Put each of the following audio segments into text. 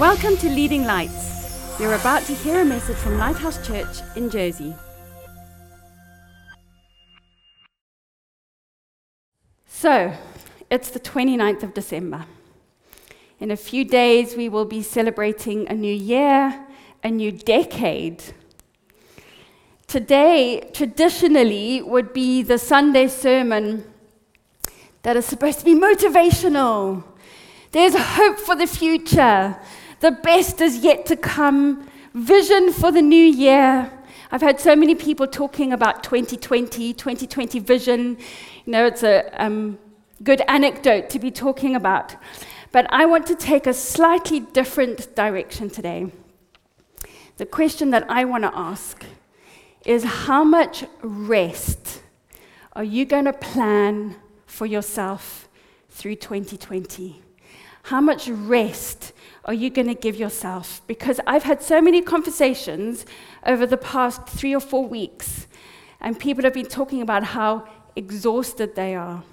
Welcome to Leading Lights. You're about to hear a message from Lighthouse Church in Jersey. So, it's the 29th of December. In a few days, we will be celebrating a new year, a new decade. Today, traditionally, would be the Sunday sermon that is supposed to be motivational. There's hope for the future. The best is yet to come. Vision for the new year. I've had so many people talking about 2020, 2020 vision. You know, it's a um, good anecdote to be talking about. But I want to take a slightly different direction today. The question that I want to ask is how much rest are you going to plan for yourself through 2020? How much rest are you going to give yourself? Because I've had so many conversations over the past three or four weeks, and people have been talking about how exhausted they are,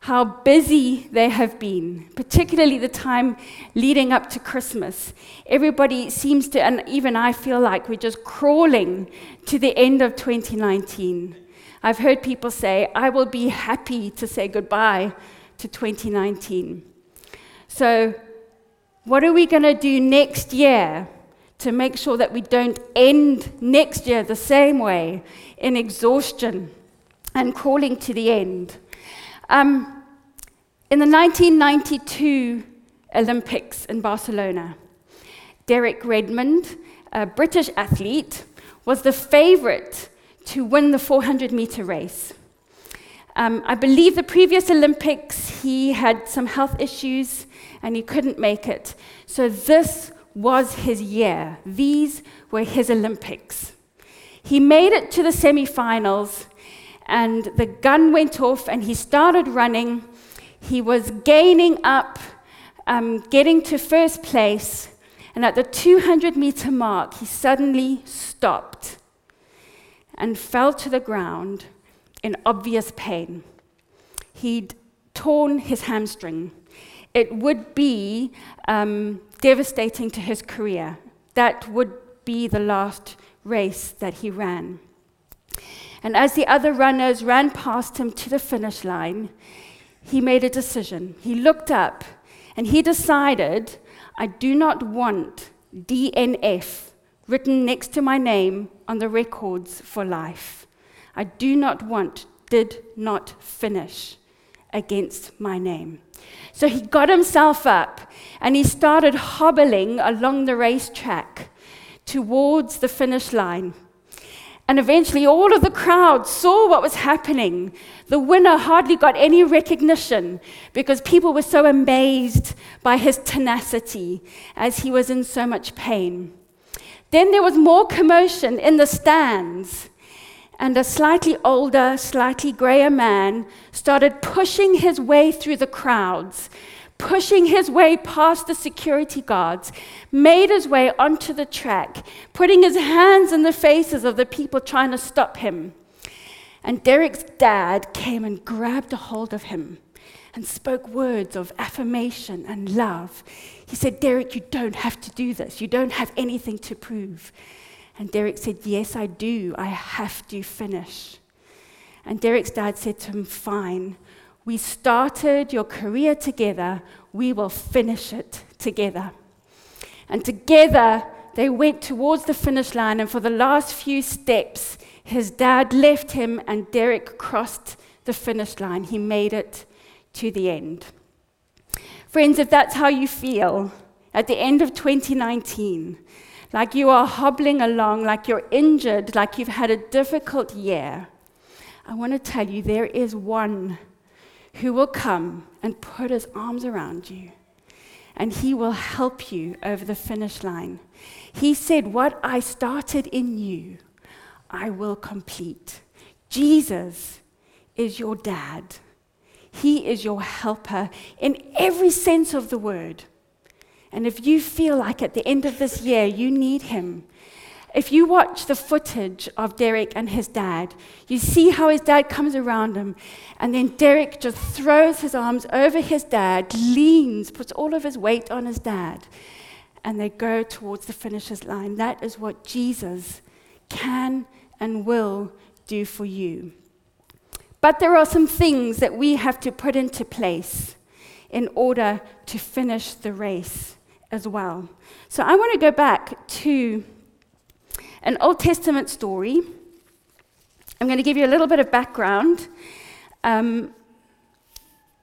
how busy they have been, particularly the time leading up to Christmas. Everybody seems to, and even I feel like we're just crawling to the end of 2019. I've heard people say, I will be happy to say goodbye to 2019. So, what are we going to do next year to make sure that we don't end next year the same way in exhaustion and crawling to the end? Um, in the 1992 Olympics in Barcelona, Derek Redmond, a British athlete, was the favorite to win the 400 meter race. Um, I believe the previous Olympics he had some health issues and he couldn't make it. So this was his year. These were his Olympics. He made it to the semifinals and the gun went off and he started running. He was gaining up, um, getting to first place. And at the 200 meter mark, he suddenly stopped and fell to the ground in obvious pain. He'd torn his hamstring. It would be um, devastating to his career. That would be the last race that he ran. And as the other runners ran past him to the finish line, he made a decision. He looked up and he decided, I do not want DNF written next to my name on the records for life. I do not want did not finish against my name. So he got himself up and he started hobbling along the racetrack towards the finish line. And eventually, all of the crowd saw what was happening. The winner hardly got any recognition because people were so amazed by his tenacity as he was in so much pain. Then there was more commotion in the stands and a slightly older, slightly grayer man started pushing his way through the crowds, pushing his way past the security guards, made his way onto the track, putting his hands in the faces of the people trying to stop him. And Derek's dad came and grabbed a hold of him and spoke words of affirmation and love. He said, Derek, you don't have to do this. You don't have anything to prove. And Derek said, Yes, I do. I have to finish. And Derek's dad said to him, Fine. We started your career together. We will finish it together. And together, they went towards the finish line. And for the last few steps, his dad left him, and Derek crossed the finish line. He made it to the end. Friends, if that's how you feel at the end of 2019, like you are hobbling along, like you're injured, like you've had a difficult year, I want to tell you there is one who will come and put his arms around you, and he will help you over the finish line. He said, What I started in you, I will complete. Jesus is your dad. He is your helper in every sense of the word. And if you feel like at the end of this year you need him, if you watch the footage of Derek and his dad, you see how his dad comes around him, and then Derek just throws his arms over his dad, leans, puts all of his weight on his dad, and they go towards the finisher's line. That is what Jesus can and will do for you. But there are some things that we have to put into place in order to finish the race as well. So I want to go back to an Old Testament story. I'm going to give you a little bit of background. Um,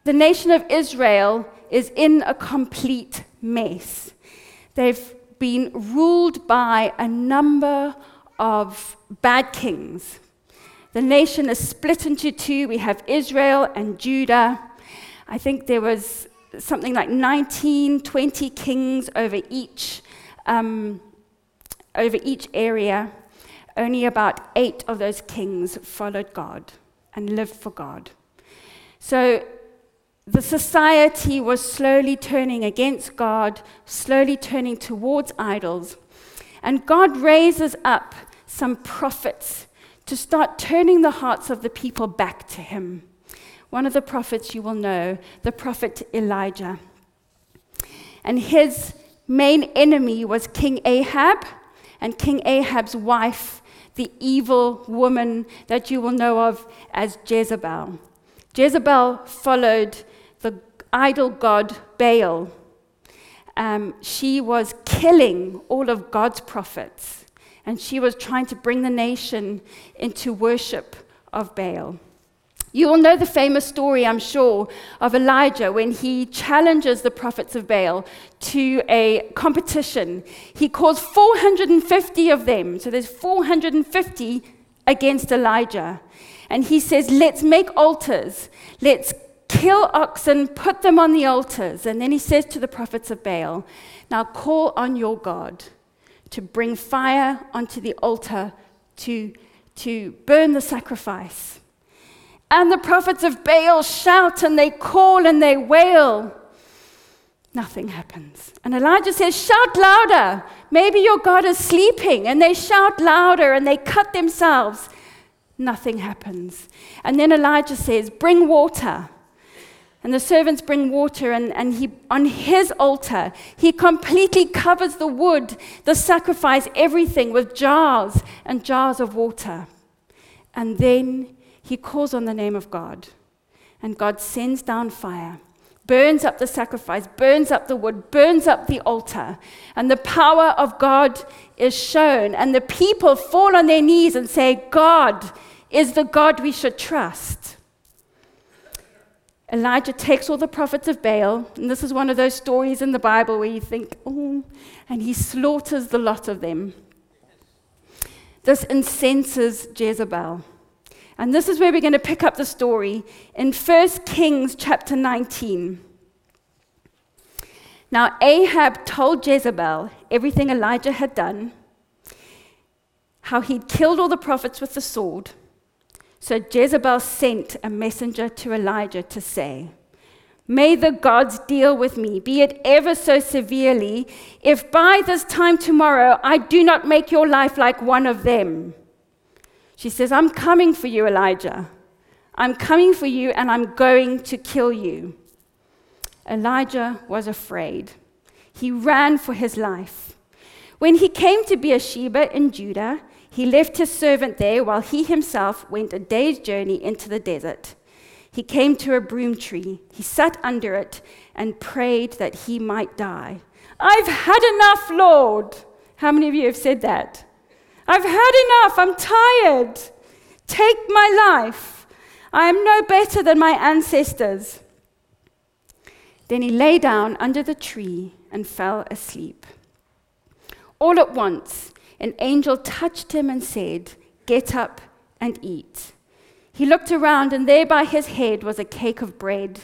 the nation of Israel is in a complete mess. They've been ruled by a number of bad kings. The nation is split into two. We have Israel and Judah. I think there was something like 19, 20 kings over each, um, over each area. Only about eight of those kings followed God and lived for God. So the society was slowly turning against God, slowly turning towards idols. And God raises up some prophets to start turning the hearts of the people back to Him. One of the prophets you will know, the prophet Elijah. And his main enemy was King Ahab and King Ahab's wife, the evil woman that you will know of as Jezebel. Jezebel followed the idol god Baal. Um, she was killing all of God's prophets and she was trying to bring the nation into worship of Baal. You all know the famous story, I'm sure, of Elijah when he challenges the prophets of Baal to a competition. He calls 450 of them, so there's 450 against Elijah. And he says, Let's make altars. Let's kill oxen, put them on the altars. And then he says to the prophets of Baal, Now call on your God to bring fire onto the altar to, to burn the sacrifice. And the prophets of Baal shout and they call and they wail. Nothing happens. And Elijah says, Shout louder. Maybe your God is sleeping. And they shout louder and they cut themselves. Nothing happens. And then Elijah says, Bring water. And the servants bring water, and, and he, on his altar, he completely covers the wood, the sacrifice, everything with jars and jars of water. And then he calls on the name of God. And God sends down fire, burns up the sacrifice, burns up the wood, burns up the altar. And the power of God is shown. And the people fall on their knees and say, God is the God we should trust. Elijah takes all the prophets of Baal, and this is one of those stories in the Bible where you think, oh, and he slaughters the lot of them. This incenses Jezebel. And this is where we're going to pick up the story in 1 Kings chapter 19. Now, Ahab told Jezebel everything Elijah had done, how he'd killed all the prophets with the sword so Jezebel sent a messenger to Elijah to say, May the gods deal with me, be it ever so severely, if by this time tomorrow I do not make your life like one of them. She says, I'm coming for you, Elijah. I'm coming for you and I'm going to kill you. Elijah was afraid. He ran for his life. When he came to Beersheba in Judah, he left his servant there while he himself went a day's journey into the desert. He came to a broom tree. He sat under it and prayed that he might die. I've had enough, Lord. How many of you have said that? I've had enough. I'm tired. Take my life. I am no better than my ancestors. Then he lay down under the tree and fell asleep. All at once, an angel touched him and said, Get up and eat. He looked around, and there by his head was a cake of bread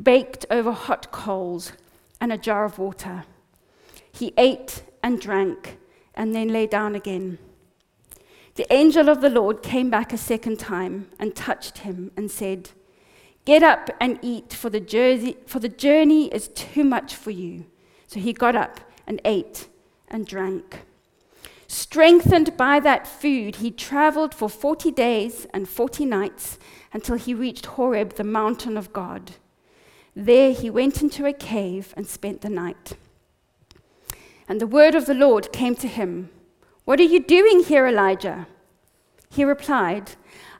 baked over hot coals and a jar of water. He ate and drank and then lay down again. The angel of the Lord came back a second time and touched him and said, Get up and eat, for the, journey, for the journey is too much for you. So he got up and ate and drank. Strengthened by that food, he traveled for 40 days and 40 nights until he reached Horeb, the mountain of God. There he went into a cave and spent the night. And the word of the Lord came to him What are you doing here, Elijah? He replied,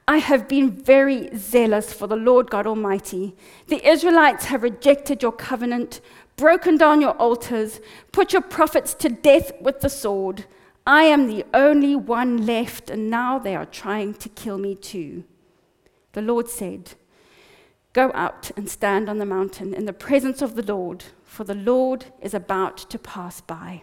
I have been very zealous for the Lord God Almighty. The Israelites have rejected your covenant, broken down your altars, put your prophets to death with the sword. I am the only one left, and now they are trying to kill me too. The Lord said, Go out and stand on the mountain in the presence of the Lord, for the Lord is about to pass by.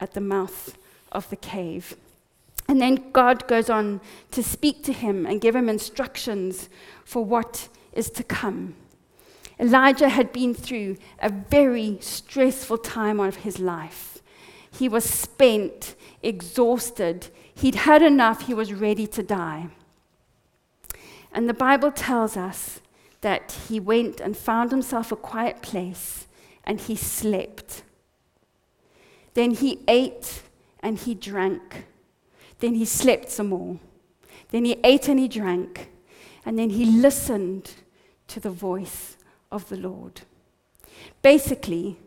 at the mouth of the cave. And then God goes on to speak to him and give him instructions for what is to come. Elijah had been through a very stressful time of his life. He was spent, exhausted. He'd had enough. He was ready to die. And the Bible tells us that he went and found himself a quiet place and he slept. Then he ate and he drank. Then he slept some more. Then he ate and he drank. And then he listened to the voice of the Lord. Basically,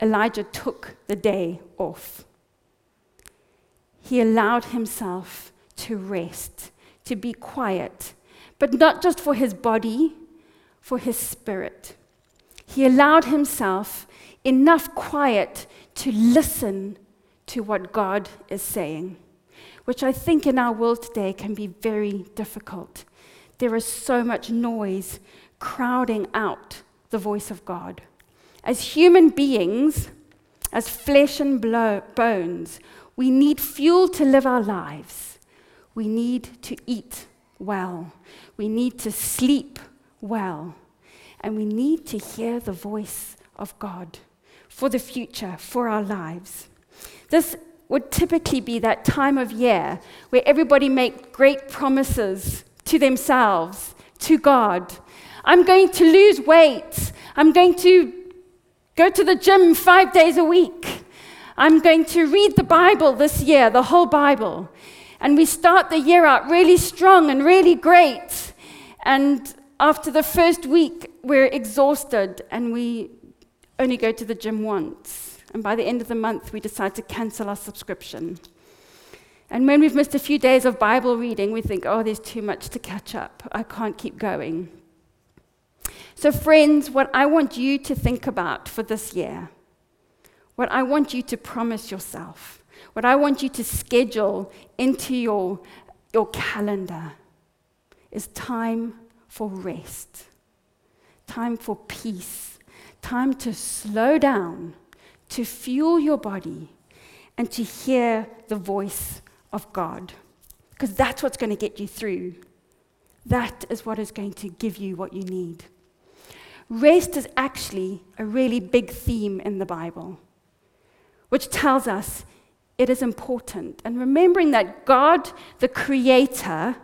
Elijah took the day off. He allowed himself to rest, to be quiet, but not just for his body, for his spirit. He allowed himself enough quiet to listen to what God is saying, which I think in our world today can be very difficult. There is so much noise crowding out the voice of God. As human beings, as flesh and bones, we need fuel to live our lives. We need to eat well. We need to sleep well. And we need to hear the voice of God for the future, for our lives. This would typically be that time of year where everybody make great promises to themselves, to God. I'm going to lose weight. I'm going to Go to the gym five days a week. I'm going to read the Bible this year, the whole Bible. And we start the year out really strong and really great. And after the first week, we're exhausted and we only go to the gym once. And by the end of the month, we decide to cancel our subscription. And when we've missed a few days of Bible reading, we think, oh, there's too much to catch up. I can't keep going. So, friends, what I want you to think about for this year, what I want you to promise yourself, what I want you to schedule into your, your calendar is time for rest, time for peace, time to slow down, to fuel your body, and to hear the voice of God. Because that's what's going to get you through. That is what is going to give you what you need. Rest is actually a really big theme in the Bible, which tells us it is important. And remembering that God, the Creator,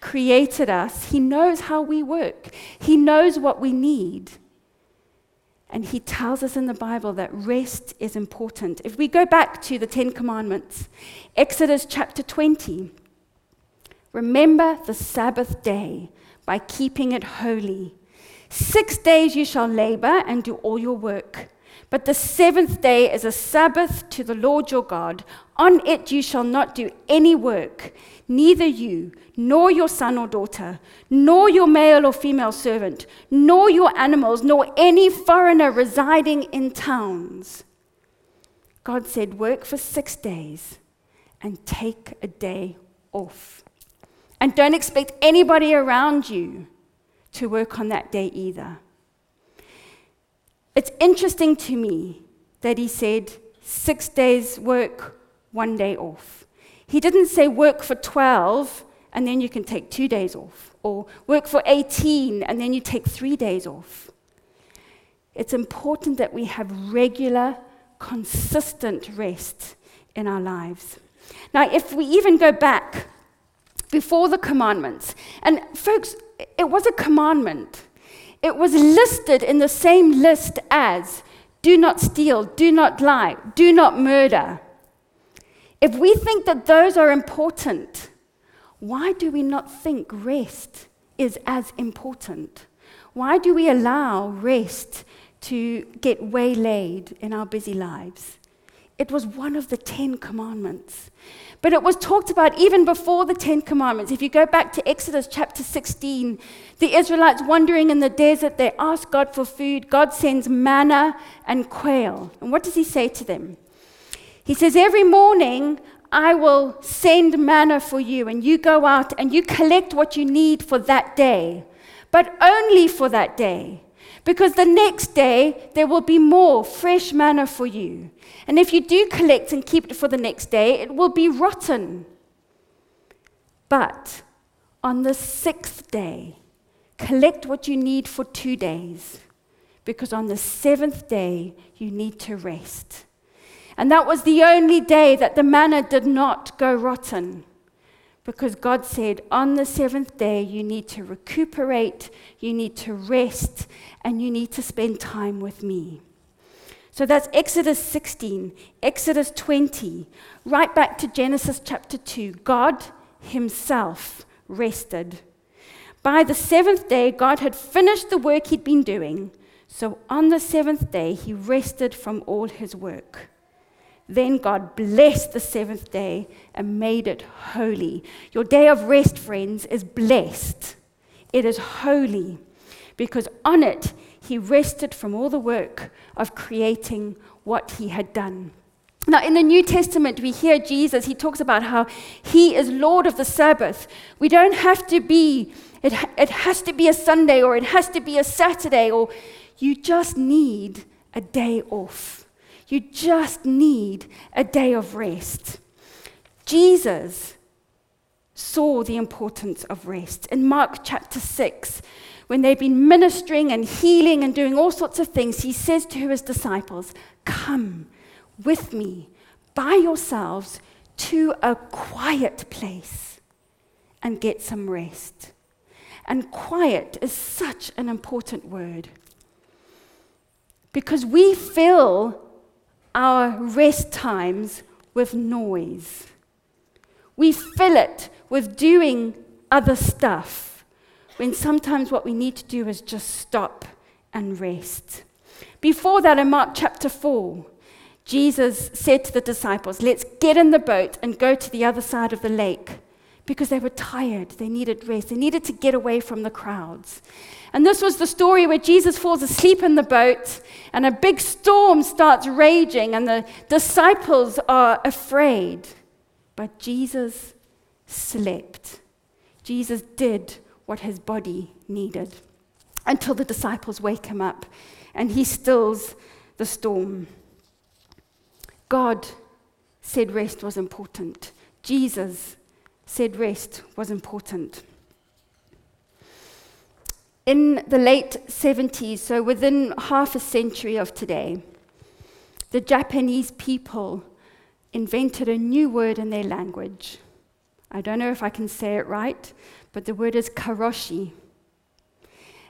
created us, He knows how we work, He knows what we need. And He tells us in the Bible that rest is important. If we go back to the Ten Commandments, Exodus chapter 20, remember the Sabbath day by keeping it holy. Six days you shall labor and do all your work. But the seventh day is a Sabbath to the Lord your God. On it you shall not do any work, neither you, nor your son or daughter, nor your male or female servant, nor your animals, nor any foreigner residing in towns. God said, Work for six days and take a day off. And don't expect anybody around you to work on that day either. It's interesting to me that he said six days work, one day off. He didn't say work for 12 and then you can take two days off, or work for 18 and then you take three days off. It's important that we have regular, consistent rest in our lives. Now, if we even go back before the commandments, and folks, it was a commandment. It was listed in the same list as do not steal, do not lie, do not murder. If we think that those are important, why do we not think rest is as important? Why do we allow rest to get waylaid in our busy lives? It was one of the Ten Commandments. But it was talked about even before the Ten Commandments. If you go back to Exodus chapter 16, the Israelites wandering in the desert, they ask God for food. God sends manna and quail. And what does He say to them? He says, Every morning I will send manna for you, and you go out and you collect what you need for that day, but only for that day. Because the next day there will be more fresh manna for you. And if you do collect and keep it for the next day, it will be rotten. But on the sixth day, collect what you need for two days. Because on the seventh day, you need to rest. And that was the only day that the manna did not go rotten. Because God said, on the seventh day, you need to recuperate, you need to rest, and you need to spend time with me. So that's Exodus 16, Exodus 20, right back to Genesis chapter 2. God Himself rested. By the seventh day, God had finished the work He'd been doing. So on the seventh day, He rested from all His work. Then God blessed the seventh day and made it holy. Your day of rest, friends, is blessed. It is holy because on it he rested from all the work of creating what he had done. Now, in the New Testament, we hear Jesus, he talks about how he is Lord of the Sabbath. We don't have to be, it, it has to be a Sunday or it has to be a Saturday, or you just need a day off. You just need a day of rest. Jesus saw the importance of rest. In Mark chapter 6, when they've been ministering and healing and doing all sorts of things, he says to his disciples, Come with me by yourselves to a quiet place and get some rest. And quiet is such an important word because we fill our rest times with noise. We fill it with doing other stuff when sometimes what we need to do is just stop and rest. Before that, in Mark chapter 4, Jesus said to the disciples, Let's get in the boat and go to the other side of the lake because they were tired. They needed rest. They needed to get away from the crowds. And this was the story where Jesus falls asleep in the boat and a big storm starts raging and the disciples are afraid. But Jesus slept. Jesus did what his body needed until the disciples wake him up and he stills the storm. God said rest was important. Jesus said rest was important. In the late 70s, so within half a century of today, the Japanese people invented a new word in their language. I don't know if I can say it right, but the word is karoshi.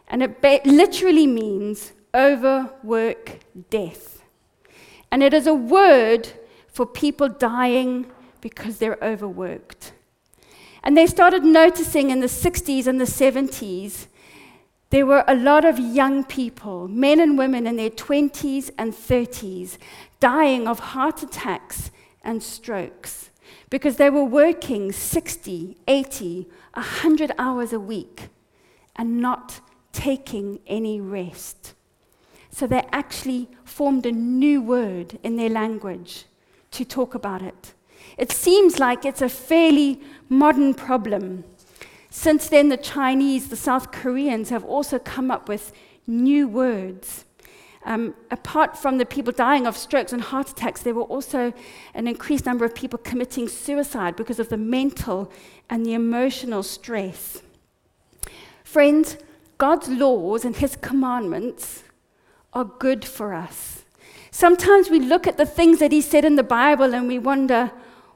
And it ba- literally means overwork death. And it is a word for people dying because they're overworked. And they started noticing in the 60s and the 70s, there were a lot of young people, men and women in their 20s and 30s, dying of heart attacks and strokes because they were working 60, 80, 100 hours a week and not taking any rest. So they actually formed a new word in their language to talk about it. It seems like it's a fairly modern problem. Since then, the Chinese, the South Koreans have also come up with new words. Um, apart from the people dying of strokes and heart attacks, there were also an increased number of people committing suicide because of the mental and the emotional stress. Friends, God's laws and His commandments are good for us. Sometimes we look at the things that he said in the Bible and we wonder,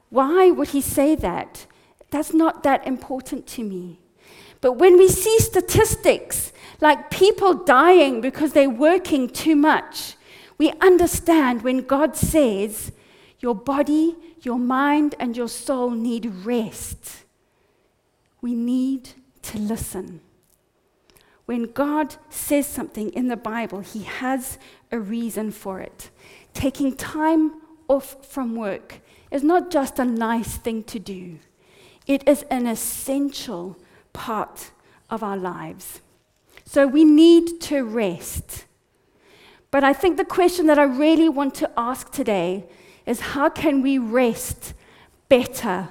why would he say that? That's not that important to me. But when we see statistics like people dying because they're working too much, we understand when God says, Your body, your mind, and your soul need rest. We need to listen. When God says something in the Bible, He has a reason for it. Taking time off from work is not just a nice thing to do, it is an essential part of our lives. So we need to rest. But I think the question that I really want to ask today is how can we rest better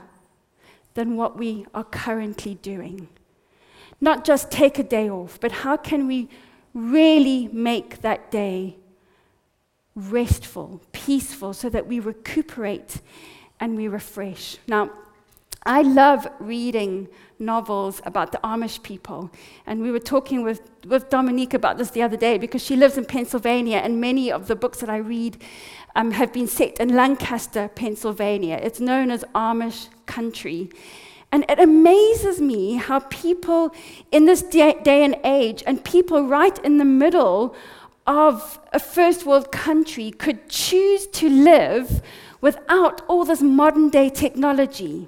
than what we are currently doing? Not just take a day off, but how can we really make that day restful, peaceful, so that we recuperate and we refresh? Now, I love reading novels about the Amish people. And we were talking with, with Dominique about this the other day because she lives in Pennsylvania, and many of the books that I read um, have been set in Lancaster, Pennsylvania. It's known as Amish country. And it amazes me how people in this day, day and age, and people right in the middle of a first world country, could choose to live without all this modern day technology.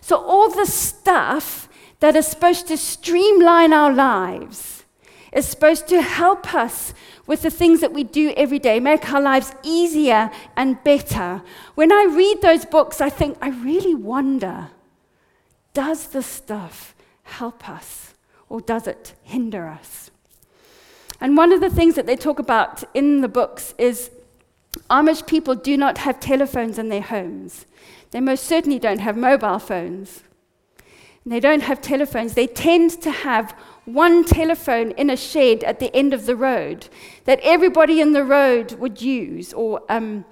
So, all the stuff that is supposed to streamline our lives is supposed to help us with the things that we do every day, make our lives easier and better. When I read those books, I think, I really wonder does this stuff help us or does it hinder us? And one of the things that they talk about in the books is Amish people do not have telephones in their homes. They most certainly don't have mobile phones. And they don't have telephones. They tend to have one telephone in a shed at the end of the road that everybody in the road would use, or um,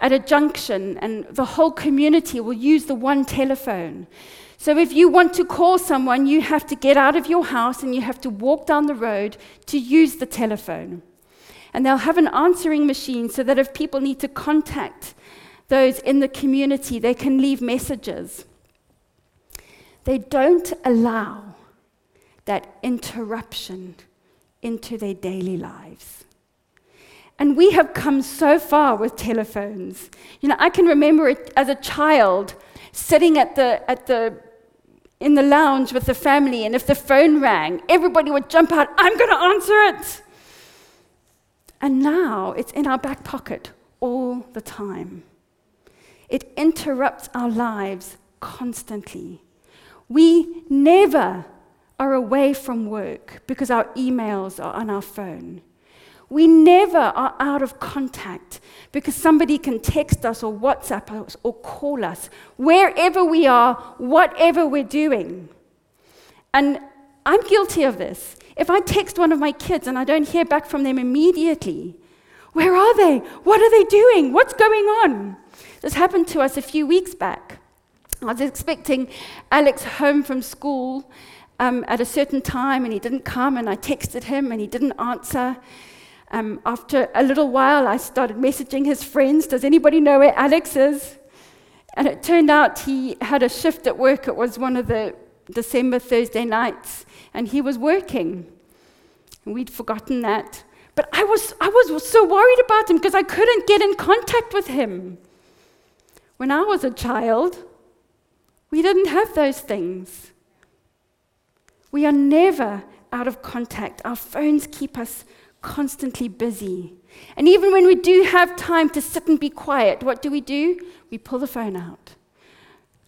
at a junction, and the whole community will use the one telephone. So if you want to call someone, you have to get out of your house and you have to walk down the road to use the telephone. And they'll have an answering machine so that if people need to contact those in the community, they can leave messages. They don't allow that interruption into their daily lives. And we have come so far with telephones. You know, I can remember it as a child sitting at the, at the, in the lounge with the family, and if the phone rang, everybody would jump out, I'm going to answer it. And now it's in our back pocket all the time. It interrupts our lives constantly. We never are away from work because our emails are on our phone. We never are out of contact because somebody can text us or WhatsApp us or call us wherever we are, whatever we're doing. And I'm guilty of this. If I text one of my kids and I don't hear back from them immediately, where are they? What are they doing? What's going on? This happened to us a few weeks back. I was expecting Alex home from school um, at a certain time, and he didn't come, and I texted him, and he didn't answer. Um, after a little while, I started messaging his friends Does anybody know where Alex is? And it turned out he had a shift at work. It was one of the December Thursday nights, and he was working. And we'd forgotten that. But I was, I was so worried about him because I couldn't get in contact with him. When I was a child, we didn't have those things. We are never out of contact. Our phones keep us constantly busy. And even when we do have time to sit and be quiet, what do we do? We pull the phone out.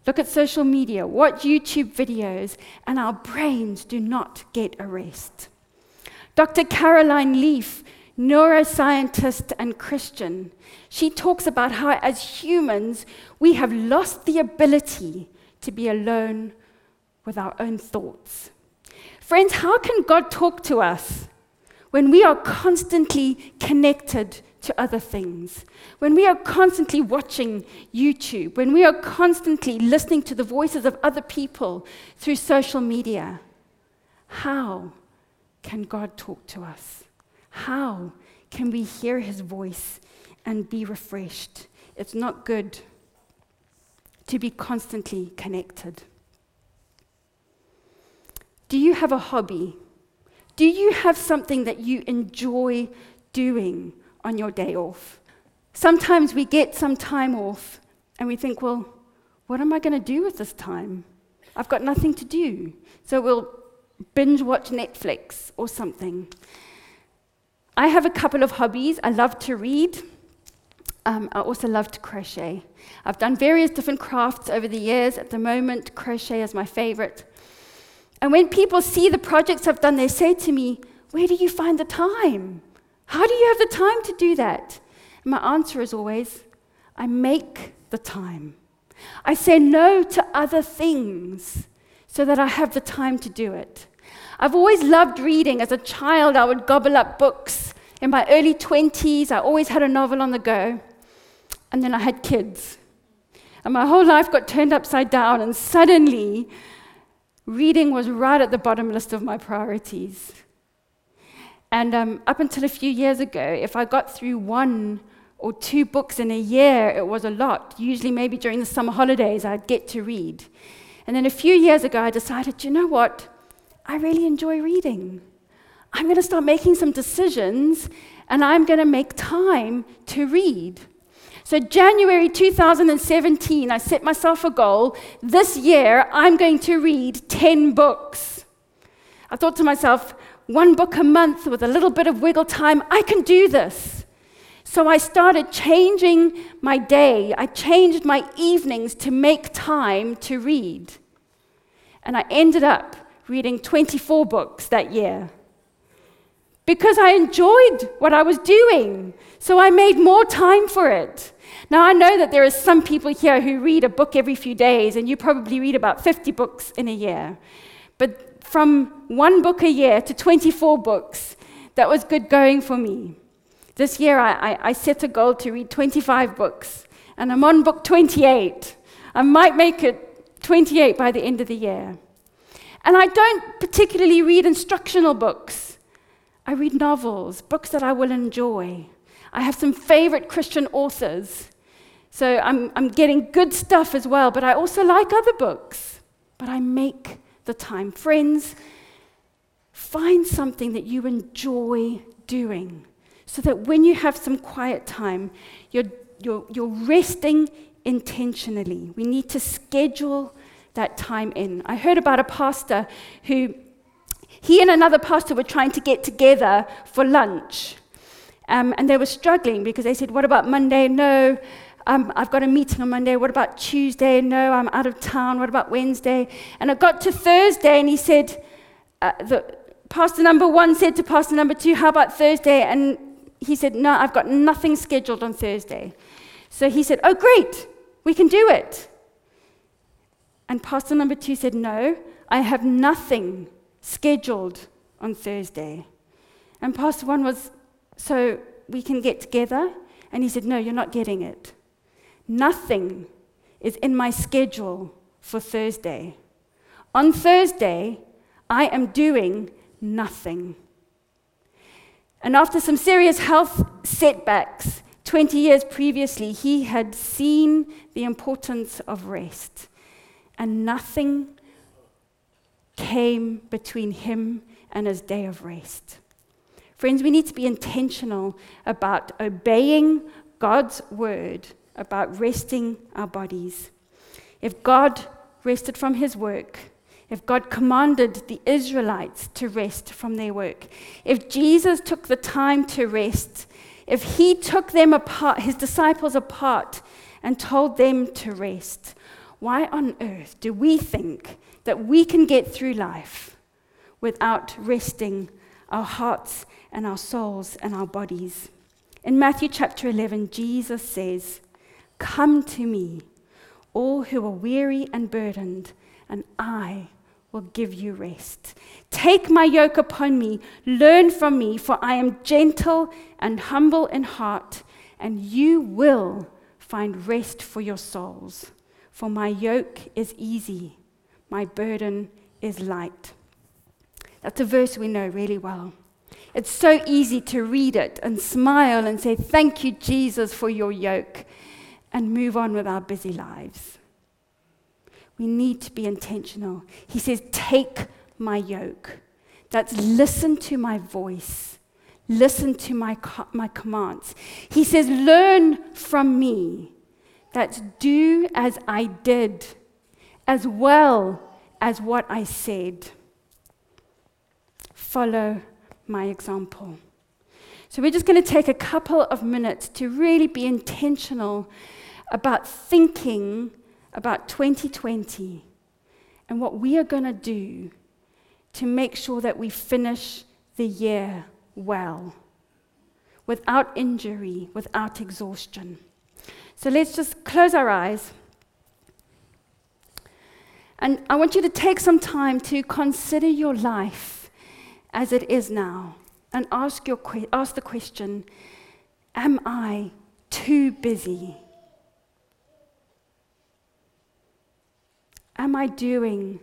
Look at social media, watch YouTube videos, and our brains do not get a rest. Dr. Caroline Leaf neuroscientist and Christian, she talks about how, as humans, we have lost the ability to be alone with our own thoughts. Friends, how can God talk to us when we are constantly connected to other things? When we are constantly watching YouTube? When we are constantly listening to the voices of other people through social media? How can God talk to us? How can we hear his voice and be refreshed. It's not good to be constantly connected. Do you have a hobby? Do you have something that you enjoy doing on your day off? Sometimes we get some time off and we think, well, what am I going to do with this time? I've got nothing to do. So we'll binge watch Netflix or something. I have a couple of hobbies. I love to read. Um, I also love to crochet. I've done various different crafts over the years. At the moment, crochet is my favorite. And when people see the projects I've done, they say to me, Where do you find the time? How do you have the time to do that? And my answer is always, I make the time. I say no to other things so that I have the time to do it. I've always loved reading. As a child, I would gobble up books. In my early 20s, I always had a novel on the go. And then I had kids. And my whole life got turned upside down, and suddenly, reading was right at the bottom list of my priorities. And um, up until a few years ago, if I got through one or two books in a year, it was a lot. Usually, maybe during the summer holidays, I'd get to read. And then a few years ago, I decided, you know what? I really enjoy reading. I'm going to start making some decisions and I'm going to make time to read. So, January 2017, I set myself a goal. This year, I'm going to read 10 books. I thought to myself, one book a month with a little bit of wiggle time, I can do this. So I started changing my day. I changed my evenings to make time to read. And I ended up reading 24 books that year because I enjoyed what I was doing. So I made more time for it. Now, I know that there are some people here who read a book every few days, and you probably read about 50 books in a year. But from one book a year to 24 books, that was good going for me. This year, I, I, I set a goal to read 25 books, and I'm on book 28. I might make it 28 by the end of the year. And I don't particularly read instructional books. I read novels, books that I will enjoy. I have some favorite Christian authors. So I'm, I'm getting good stuff as well, but I also like other books. But I make the time. Friends, find something that you enjoy doing so that when you have some quiet time, you're, you're, you're resting intentionally. We need to schedule that time in. I heard about a pastor who, he and another pastor were trying to get together for lunch. Um, and they were struggling because they said, What about Monday? No, I've got a meeting on Monday. What about Tuesday? No, I'm out of town. What about Wednesday? And it got to Thursday, and he said, uh, the, Pastor number one said to Pastor number two, How about Thursday? And he said, No, I've got nothing scheduled on Thursday. So he said, Oh, great, we can do it. And pastor number two said, No, I have nothing scheduled on Thursday. And pastor one was, So we can get together? And he said, No, you're not getting it. Nothing is in my schedule for Thursday. On Thursday, I am doing nothing. And after some serious health setbacks 20 years previously, he had seen the importance of rest and nothing came between him and his day of rest. Friends, we need to be intentional about obeying God's word, about resting our bodies. If God rested from his work, if God commanded the Israelites to rest from their work, if Jesus took the time to rest, if he took them apart, his disciples apart, and told them to rest, why on earth do we think that we can get through life without resting our hearts and our souls and our bodies? In Matthew chapter 11, Jesus says, Come to me, all who are weary and burdened, and I will give you rest. Take my yoke upon me, learn from me, for I am gentle and humble in heart, and you will find rest for your souls. For my yoke is easy, my burden is light. That's a verse we know really well. It's so easy to read it and smile and say, Thank you, Jesus, for your yoke, and move on with our busy lives. We need to be intentional. He says, Take my yoke. That's listen to my voice, listen to my, my commands. He says, Learn from me. That's do as I did, as well as what I said. Follow my example. So, we're just going to take a couple of minutes to really be intentional about thinking about 2020 and what we are going to do to make sure that we finish the year well, without injury, without exhaustion. So let's just close our eyes. And I want you to take some time to consider your life as it is now and ask, your ask the question Am I too busy? Am I doing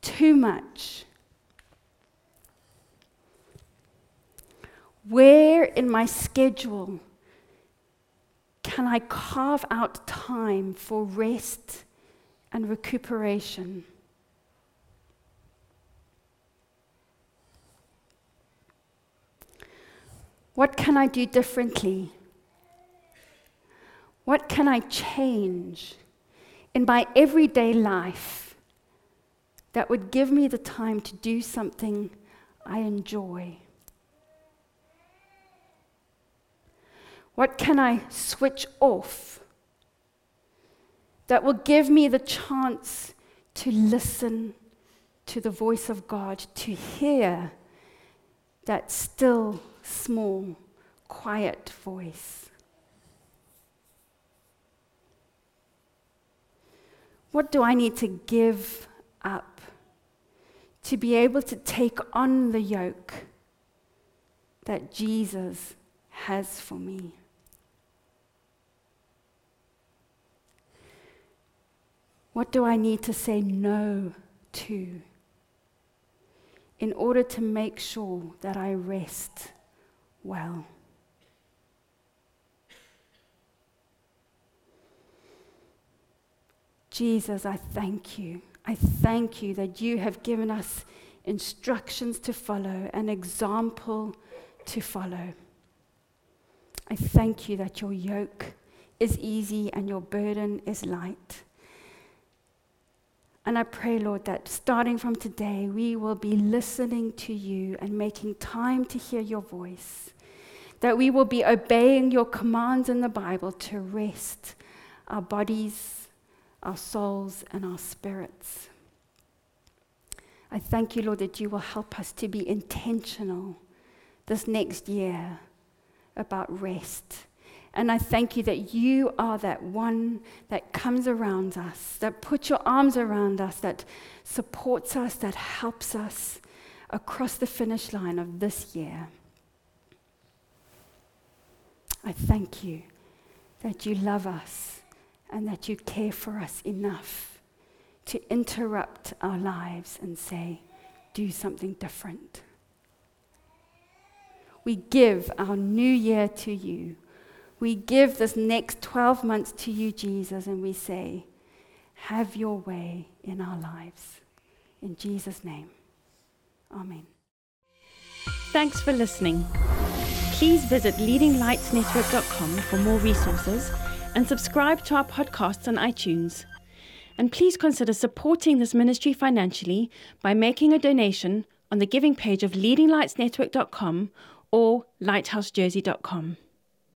too much? Where in my schedule can I carve out time for rest and recuperation? What can I do differently? What can I change in my everyday life that would give me the time to do something I enjoy? What can I switch off that will give me the chance to listen to the voice of God, to hear that still, small, quiet voice? What do I need to give up to be able to take on the yoke that Jesus has for me? What do I need to say no to in order to make sure that I rest well? Jesus, I thank you. I thank you that you have given us instructions to follow, an example to follow. I thank you that your yoke is easy and your burden is light. And I pray, Lord, that starting from today, we will be listening to you and making time to hear your voice. That we will be obeying your commands in the Bible to rest our bodies, our souls, and our spirits. I thank you, Lord, that you will help us to be intentional this next year about rest and I thank you that you are that one that comes around us, that puts your arms around us, that supports us, that helps us across the finish line of this year. I thank you that you love us and that you care for us enough to interrupt our lives and say, do something different. We give our new year to you we give this next 12 months to you, Jesus, and we say, Have your way in our lives. In Jesus' name, Amen. Thanks for listening. Please visit leadinglightsnetwork.com for more resources and subscribe to our podcasts on iTunes. And please consider supporting this ministry financially by making a donation on the giving page of leadinglightsnetwork.com or lighthousejersey.com.